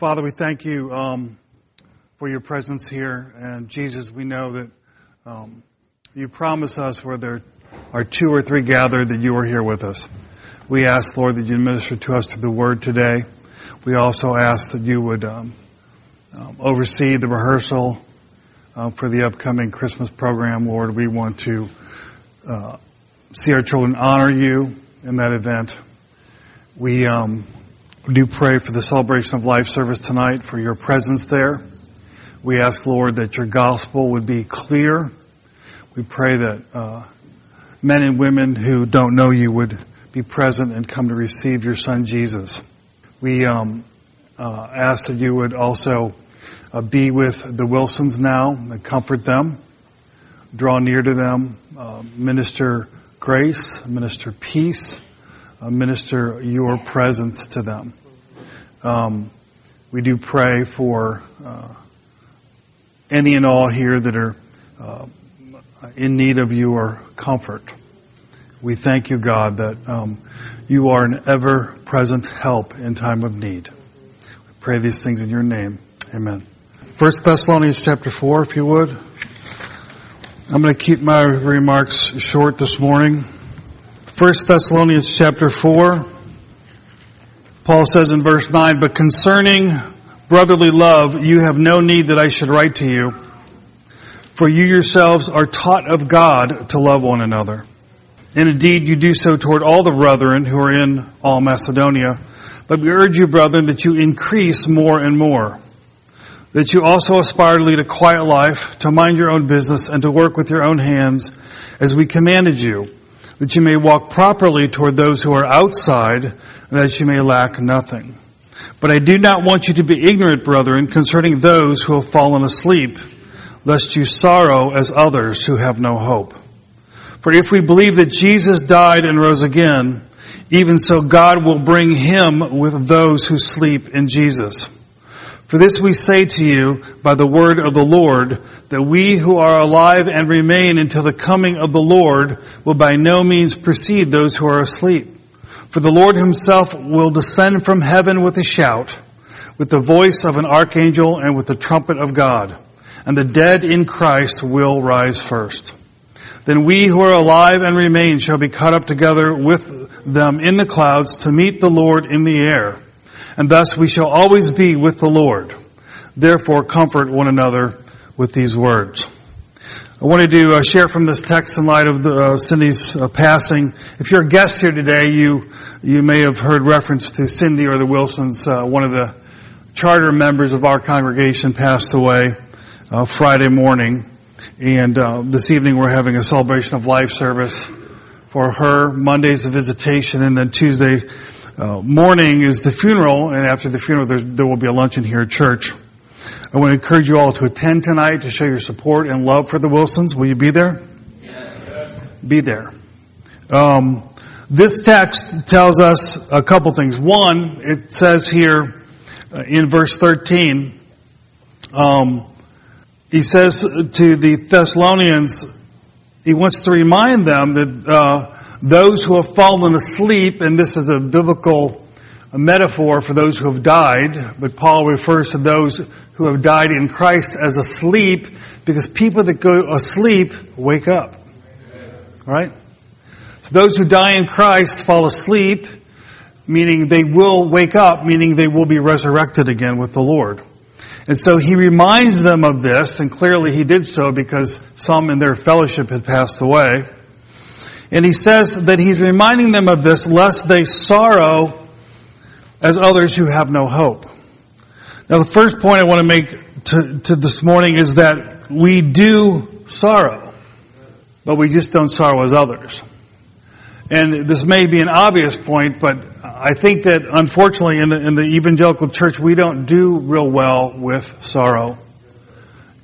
Father, we thank you um, for your presence here. And Jesus, we know that um, you promise us where there are two or three gathered that you are here with us. We ask, Lord, that you minister to us through the word today. We also ask that you would um, um oversee the rehearsal uh, for the upcoming Christmas program, Lord. We want to uh, see our children honor you in that event. We um, do pray for the celebration of life service tonight, for your presence there. We ask, Lord, that your gospel would be clear. We pray that uh, men and women who don't know you would be present and come to receive your Son Jesus. We um, uh, ask that you would also uh, be with the Wilsons now and comfort them, draw near to them, uh, minister grace, minister peace, uh, minister your presence to them. Um, we do pray for uh, any and all here that are uh, in need of your comfort. We thank you, God, that um, you are an ever-present help in time of need. We pray these things in your name. Amen. First Thessalonians chapter four, if you would. I'm going to keep my remarks short this morning. First Thessalonians chapter four. Paul says in verse 9, but concerning brotherly love, you have no need that I should write to you, for you yourselves are taught of God to love one another. And indeed, you do so toward all the brethren who are in all Macedonia. But we urge you, brethren, that you increase more and more that you also aspire to lead a quiet life, to mind your own business, and to work with your own hands as we commanded you, that you may walk properly toward those who are outside, and that you may lack nothing. But I do not want you to be ignorant, brethren, concerning those who have fallen asleep, lest you sorrow as others who have no hope. For if we believe that Jesus died and rose again, even so God will bring him with those who sleep in Jesus. For this we say to you by the word of the Lord, that we who are alive and remain until the coming of the Lord will by no means precede those who are asleep. For the Lord himself will descend from heaven with a shout, with the voice of an archangel and with the trumpet of God. And the dead in Christ will rise first. Then we who are alive and remain shall be caught up together with them in the clouds to meet the Lord in the air and thus we shall always be with the Lord. Therefore comfort one another with these words. I wanted to uh, share from this text in light of the, uh, Cindy's uh, passing. If you're a guest here today, you you may have heard reference to Cindy or the Wilsons. Uh, one of the charter members of our congregation passed away uh, Friday morning, and uh, this evening we're having a celebration of life service for her. Monday's a visitation, and then Tuesday morning is the funeral, and after the funeral, there will be a luncheon here at church. I want to encourage you all to attend tonight to show your support and love for the Wilsons. Will you be there? Yes. Be there. Um, this text tells us a couple things. One, it says here uh, in verse 13, um, he says to the Thessalonians, he wants to remind them that uh, those who have fallen asleep, and this is a biblical metaphor for those who have died, but Paul refers to those who have died in Christ as asleep because people that go asleep wake up. Right? So those who die in Christ fall asleep, meaning they will wake up, meaning they will be resurrected again with the Lord. And so he reminds them of this, and clearly he did so because some in their fellowship had passed away. And he says that he's reminding them of this lest they sorrow as others who have no hope. Now the first point I want to make to, to this morning is that we do sorrow, but we just don't sorrow as others. And this may be an obvious point, but I think that unfortunately in the, in the evangelical church we don't do real well with sorrow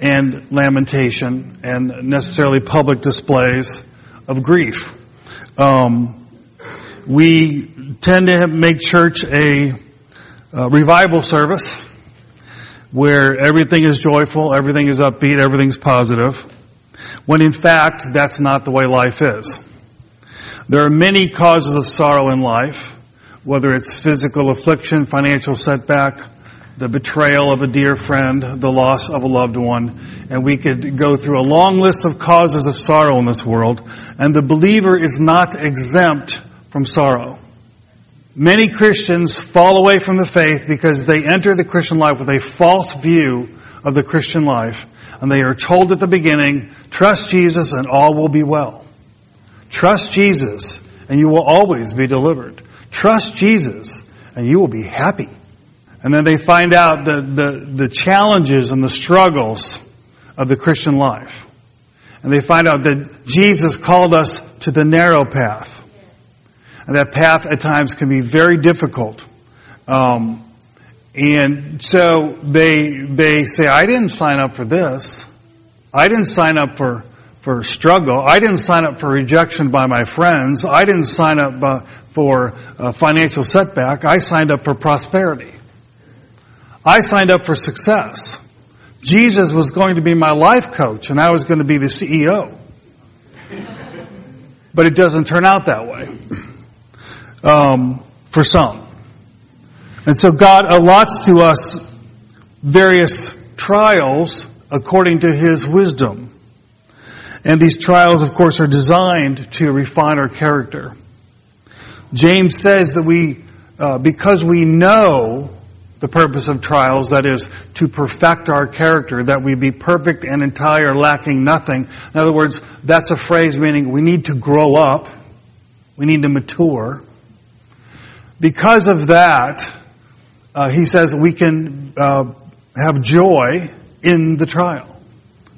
and lamentation and necessarily public displays of grief. Um, we tend to make church a, a revival service where everything is joyful, everything is upbeat, everything's positive, when in fact that's not the way life is. There are many causes of sorrow in life, whether it's physical affliction, financial setback, the betrayal of a dear friend, the loss of a loved one, and we could go through a long list of causes of sorrow in this world, and the believer is not exempt from sorrow. Many Christians fall away from the faith because they enter the Christian life with a false view of the Christian life, and they are told at the beginning, trust Jesus and all will be well. Trust Jesus and you will always be delivered. Trust Jesus and you will be happy. And then they find out the, the, the challenges and the struggles of the Christian life. And they find out that Jesus called us to the narrow path. And that path at times can be very difficult. Um, and so they, they say, I didn't sign up for this. I didn't sign up for, for struggle. I didn't sign up for rejection by my friends. I didn't sign up uh, for financial setback. I signed up for prosperity. I signed up for success. Jesus was going to be my life coach and I was going to be the CEO. But it doesn't turn out that way. Um, for some. And so God allots to us various trials according to His wisdom. And these trials, of course, are designed to refine our character. James says that we, uh, because we know the purpose of trials, that is, to perfect our character, that we be perfect and entire, lacking nothing. In other words, that's a phrase meaning we need to grow up, we need to mature. Because of that, uh, he says we can uh, have joy in the trial.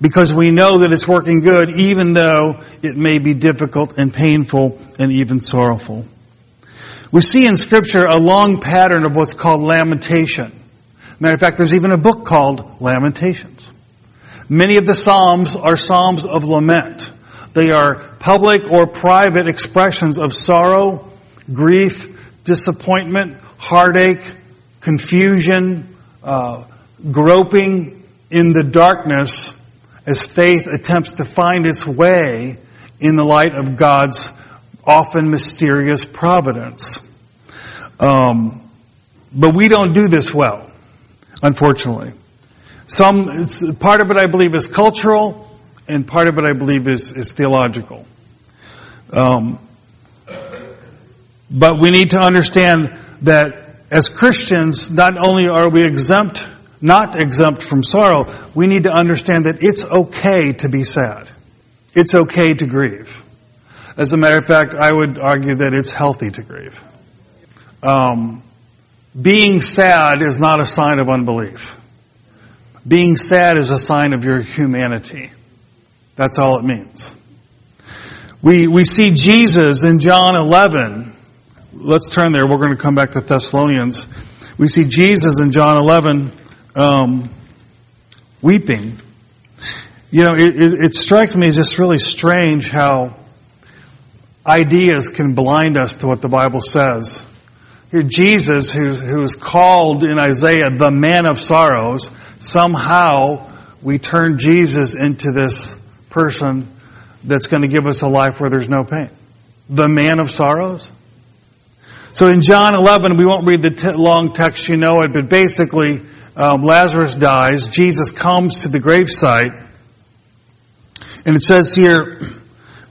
Because we know that it's working good, even though it may be difficult and painful and even sorrowful. We see in scripture a long pattern of what's called lamentation. Matter of fact, there's even a book called Lamentations. Many of the Psalms are Psalms of lament. They are public or private expressions of sorrow, grief, disappointment, heartache, confusion, uh, groping in the darkness as faith attempts to find its way in the light of God's often mysterious providence. Um, but we don't do this well, unfortunately. Some, part of it I believe is cultural, and part of it I believe is, is theological. Um, but we need to understand that as Christians, not only are we exempt, not exempt from sorrow, we need to understand that it's okay to be sad. It's okay to grieve. As a matter of fact, I would argue that it's healthy to grieve. Um, being sad is not a sign of unbelief. Being sad is a sign of your humanity. That's all it means. We, we see Jesus in John 11. Let's turn there. We're going to come back to Thessalonians. We see Jesus in John 11 um, weeping. You know, it, it, it strikes me as just really strange how ideas can blind us to what the Bible says. Here, Jesus, who's, who's called in Isaiah the man of sorrows, somehow we turn Jesus into this person that's going to give us a life where there's no pain. The man of sorrows? So in John 11, we won't read the t- long text, you know it, but basically, um, Lazarus dies. Jesus comes to the gravesite. And it says here,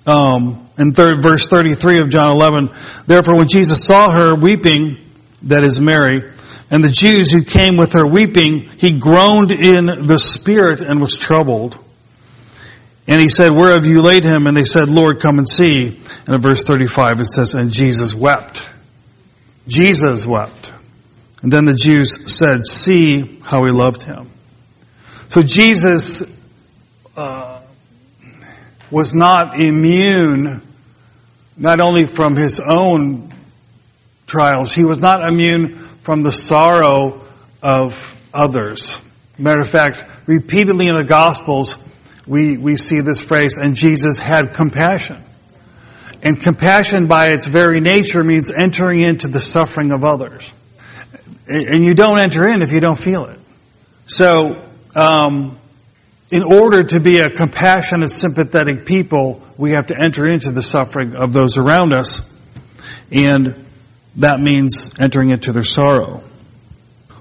um, in third, verse 33 of John 11, therefore when Jesus saw her weeping, that is Mary, and the Jews who came with her weeping, he groaned in the spirit and was troubled. And he said, where have you laid him? And they said, Lord, come and see. And in verse 35 it says, and Jesus wept. Jesus wept. And then the Jews said, see how he loved him. So Jesus, uh, was not immune not only from his own trials, he was not immune from the sorrow of others. Matter of fact, repeatedly in the Gospels, we, we see this phrase, and Jesus had compassion. And compassion by its very nature means entering into the suffering of others. And you don't enter in if you don't feel it. So, um, in order to be a compassionate, sympathetic people, we have to enter into the suffering of those around us. And that means entering into their sorrow.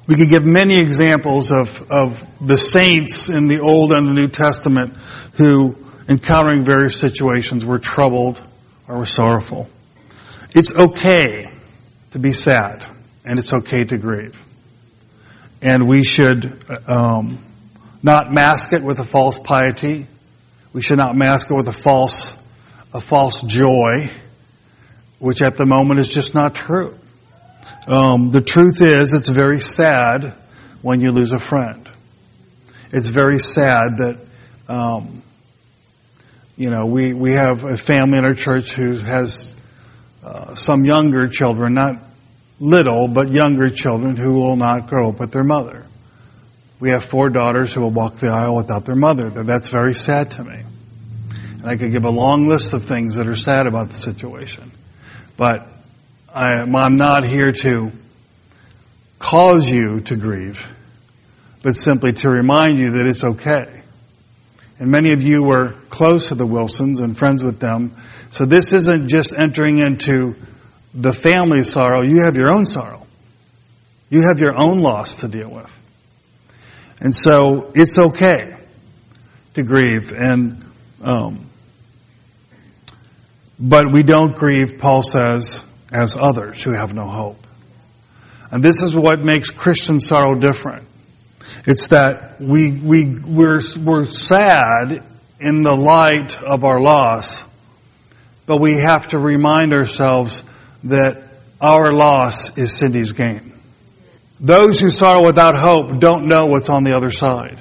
We could give many examples of, of the saints in the Old and the New Testament who, encountering various situations, were troubled or were sorrowful. It's okay to be sad, and it's okay to grieve. And we should um, not mask it with a false piety. We should not mask it with a false, a false joy, which at the moment is just not true. Um, the truth is, it's very sad when you lose a friend. It's very sad that, um, you know, we, we have a family in our church who has uh, some younger children, not little, but younger children who will not grow up with their mother. We have four daughters who will walk the aisle without their mother. That's very sad to me. And I could give a long list of things that are sad about the situation. But I, I'm not here to cause you to grieve, but simply to remind you that it's okay. And many of you were close to the Wilsons and friends with them. So this isn't just entering into the family sorrow. You have your own sorrow. You have your own loss to deal with. And so it's okay to grieve and, um, but we don't grieve, Paul says, as others who have no hope. And this is what makes Christian sorrow different. It's that we, we, we're, we're sad in the light of our loss, but we have to remind ourselves that our loss is Cindy's gain. Those who sorrow without hope don't know what's on the other side.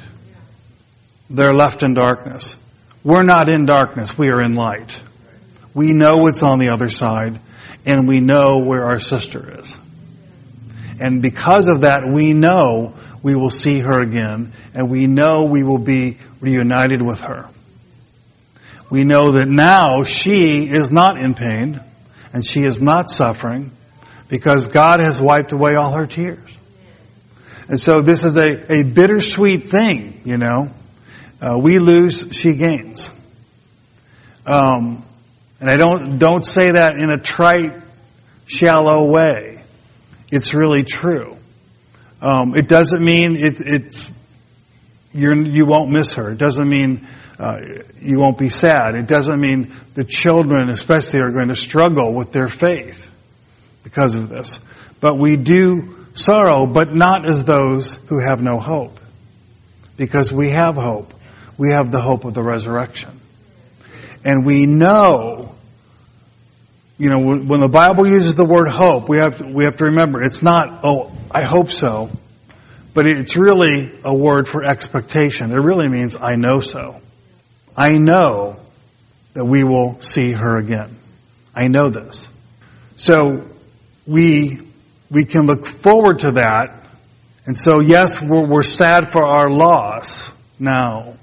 They're left in darkness. We're not in darkness, we are in light. We know what's on the other side, and we know where our sister is. And because of that, we know we will see her again, and we know we will be reunited with her. We know that now she is not in pain, and she is not suffering, because God has wiped away all her tears. And so this is a, a bittersweet thing, you know. Uh, we lose, she gains. Um, and I don't, don't say that in a trite, shallow way. It's really true. Um, it doesn't mean it, it's, you're, you won't miss her. It doesn't mean uh, you won't be sad. It doesn't mean the children, especially, are going to struggle with their faith because of this. But we do sorrow, but not as those who have no hope. Because we have hope. We have the hope of the resurrection. And we know you know, when the Bible uses the word hope, we have to, we have to remember it's not, oh, I hope so, but it's really a word for expectation. It really means I know so. I know that we will see her again. I know this. So we, we can look forward to that. And so yes, we're, we're sad for our loss now,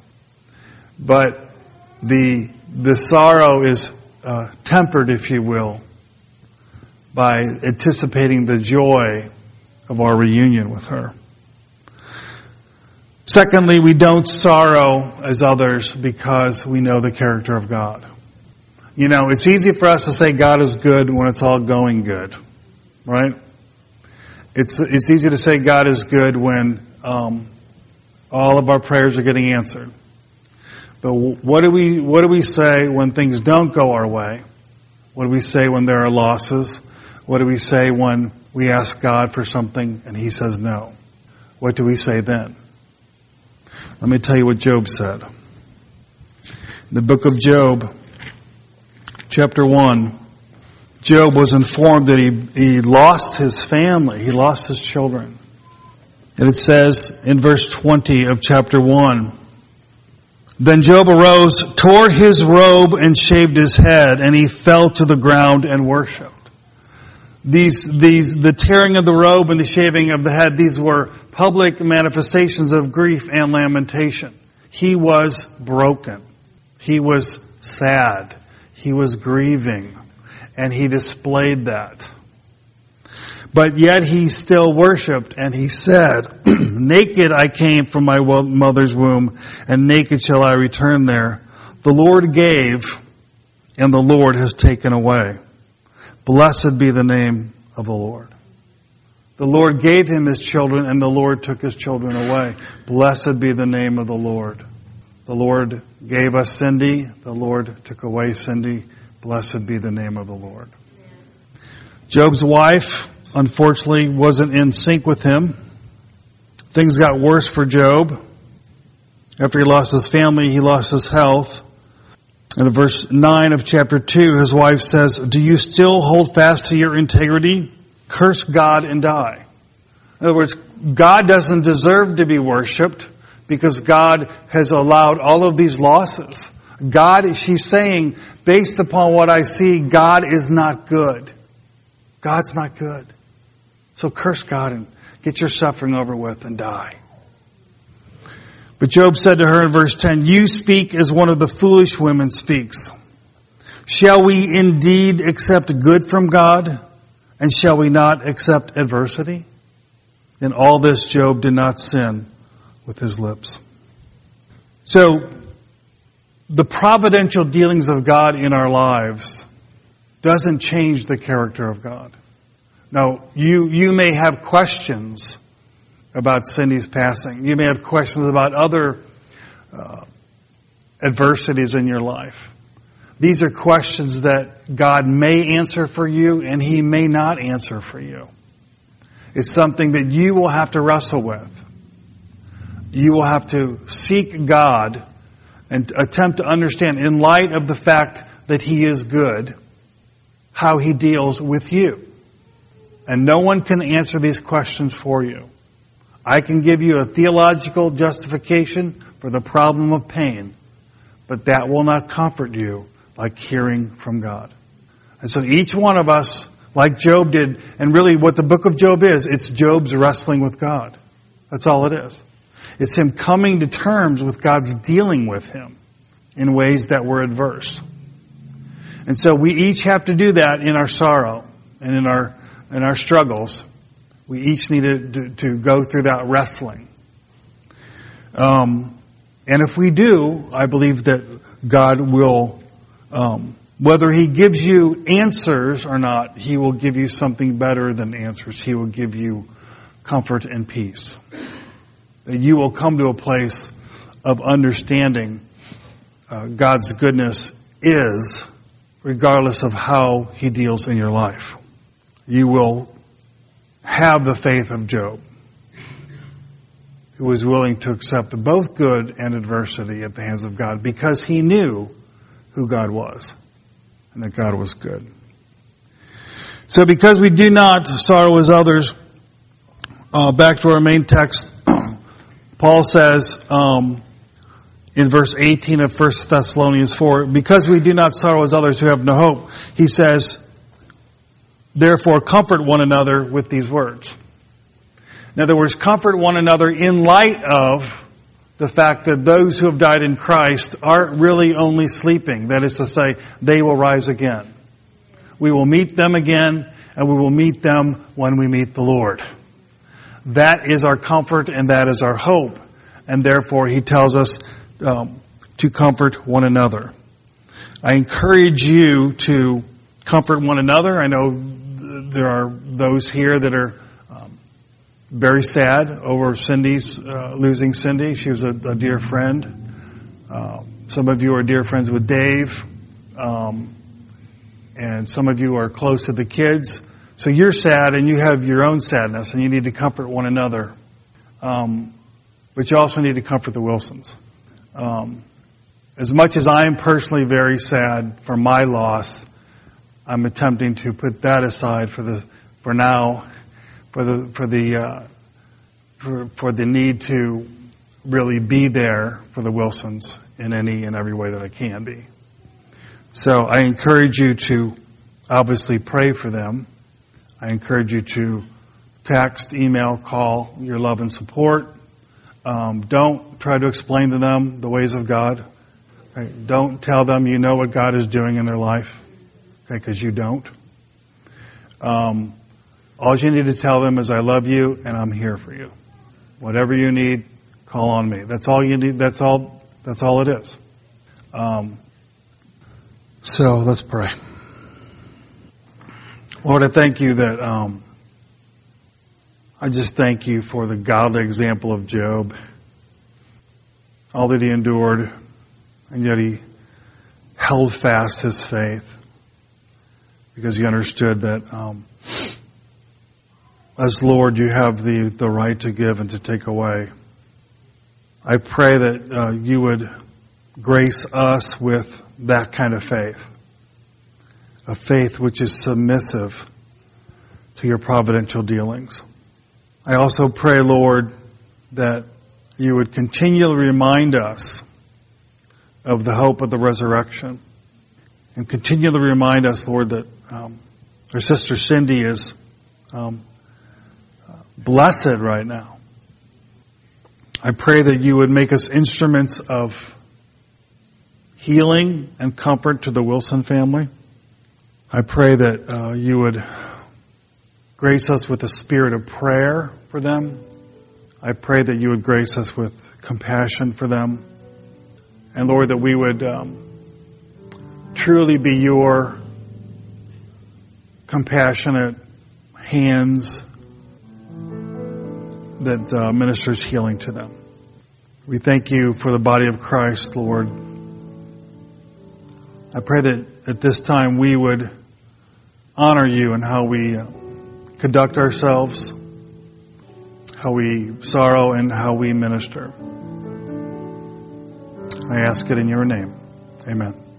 but the, the sorrow is uh, tempered, if you will, by anticipating the joy of our reunion with her. Secondly, we don't sorrow as others because we know the character of God. You know, it's easy for us to say God is good when it's all going good, right? It's it's easy to say God is good when um, all of our prayers are getting answered. But what do we, what do we say when things don't go our way? What do we say when there are losses? What do we say when we ask God for something and He says no? What do we say then? Let me tell you what Job said. In the book of Job, chapter 1, Job was informed that he, he lost his family, he lost his children. And it says in verse 20 of chapter 1, then Job arose, tore his robe, and shaved his head, and he fell to the ground and worshipped. These, these, the tearing of the robe and the shaving of the head, these were public manifestations of grief and lamentation. He was broken. He was sad. He was grieving. And he displayed that. But yet he still worshiped and he said, naked I came from my mother's womb and naked shall I return there. The Lord gave and the Lord has taken away. Blessed be the name of the Lord. The Lord gave him his children and the Lord took his children away. Blessed be the name of the Lord. The Lord gave us Cindy. The Lord took away Cindy. Blessed be the name of the Lord. Job's wife, unfortunately, wasn't in sync with him. Things got worse for Job. After he lost his family, he lost his health. And in verse 9 of chapter 2, his wife says, Do you still hold fast to your integrity? Curse God and die. In other words, God doesn't deserve to be worshiped because God has allowed all of these losses. God, she's saying, based upon what I see, God is not good. God's not good. So curse God and get your suffering over with and die. But Job said to her in verse 10, You speak as one of the foolish women speaks. Shall we indeed accept good from God? And shall we not accept adversity? In all this, Job did not sin with his lips. So, the providential dealings of God in our lives doesn't change the character of God. Now, you, you may have questions about Cindy's passing. You may have questions about other uh, adversities in your life. These are questions that God may answer for you and He may not answer for you. It's something that you will have to wrestle with. You will have to seek God and attempt to understand in light of the fact that He is good, how He deals with you. And no one can answer these questions for you. I can give you a theological justification for the problem of pain, but that will not comfort you like hearing from God. And so each one of us, like Job did, and really what the book of Job is, it's Job's wrestling with God. That's all it is. It's him coming to terms with God's dealing with him in ways that were adverse. And so we each have to do that in our sorrow and in our, in our struggles. We each need to, to, to go through that wrestling. Um, and if we do, I believe that God will, um, whether He gives you answers or not, He will give you something better than answers. He will give you comfort and peace. That you will come to a place of understanding uh, God's goodness is, regardless of how He deals in your life. You will have the faith of Job, who was willing to accept both good and adversity at the hands of God because he knew who God was and that God was good. So because we do not sorrow as others, uh, back to our main text, Paul says um, in verse 18 of 1 Thessalonians 4, because we do not sorrow as others who have no hope, he says, Therefore, comfort one another with these words. In other words, comfort one another in light of the fact that those who have died in Christ aren't really only sleeping. That is to say, they will rise again. We will meet them again, and we will meet them when we meet the Lord. That is our comfort and that is our hope. And therefore, he tells us um, to comfort one another. I encourage you to comfort one another. I know there are those here that are um, very sad over Cindy's uh, losing Cindy. She was a, a dear friend. Uh, some of you are dear friends with Dave, um, and some of you are close to the kids. So you're sad, and you have your own sadness, and you need to comfort one another. Um, but you also need to comfort the Wilsons. Um, as much as I am personally very sad for my loss, I'm attempting to put that aside for the for now, for the for the uh, for, for the need to really be there for the Wilsons in any and every way that I can be. So I encourage you to obviously pray for them. I encourage you to text, email, call your love and support. Um, don't try to explain to them the ways of God. Right? Don't tell them you know what God is doing in their life because you don't. Um, all you need to tell them is, I love you and I'm here for you. Whatever you need, call on me. That's all you need. That's all, that's all it is. Um, so let's pray. Lord, I thank you that, um, I just thank you for the godly example of Job. All that he endured, and yet he held fast his faith because he understood that um, as Lord, you have the, the right to give and to take away. I pray that uh, you would grace us with that kind of faith, a faith which is submissive to your providential dealings. I also pray, Lord, that you would continually remind us of the hope of the resurrection and continually remind us, Lord, that um, our sister Cindy is um, blessed right now. I pray that you would make us instruments of healing and comfort to the Wilson family. I pray that uh, you would grace us with a spirit of prayer for them. I pray that you would grace us with compassion for them. And Lord, that we would um, truly be your compassionate hands that uh, ministers healing to them. We thank you for the body of Christ, Lord. I pray that at this time we would honor you in how we uh, conduct ourselves, how we sorrow, and how we minister. I ask it in your name. Amen.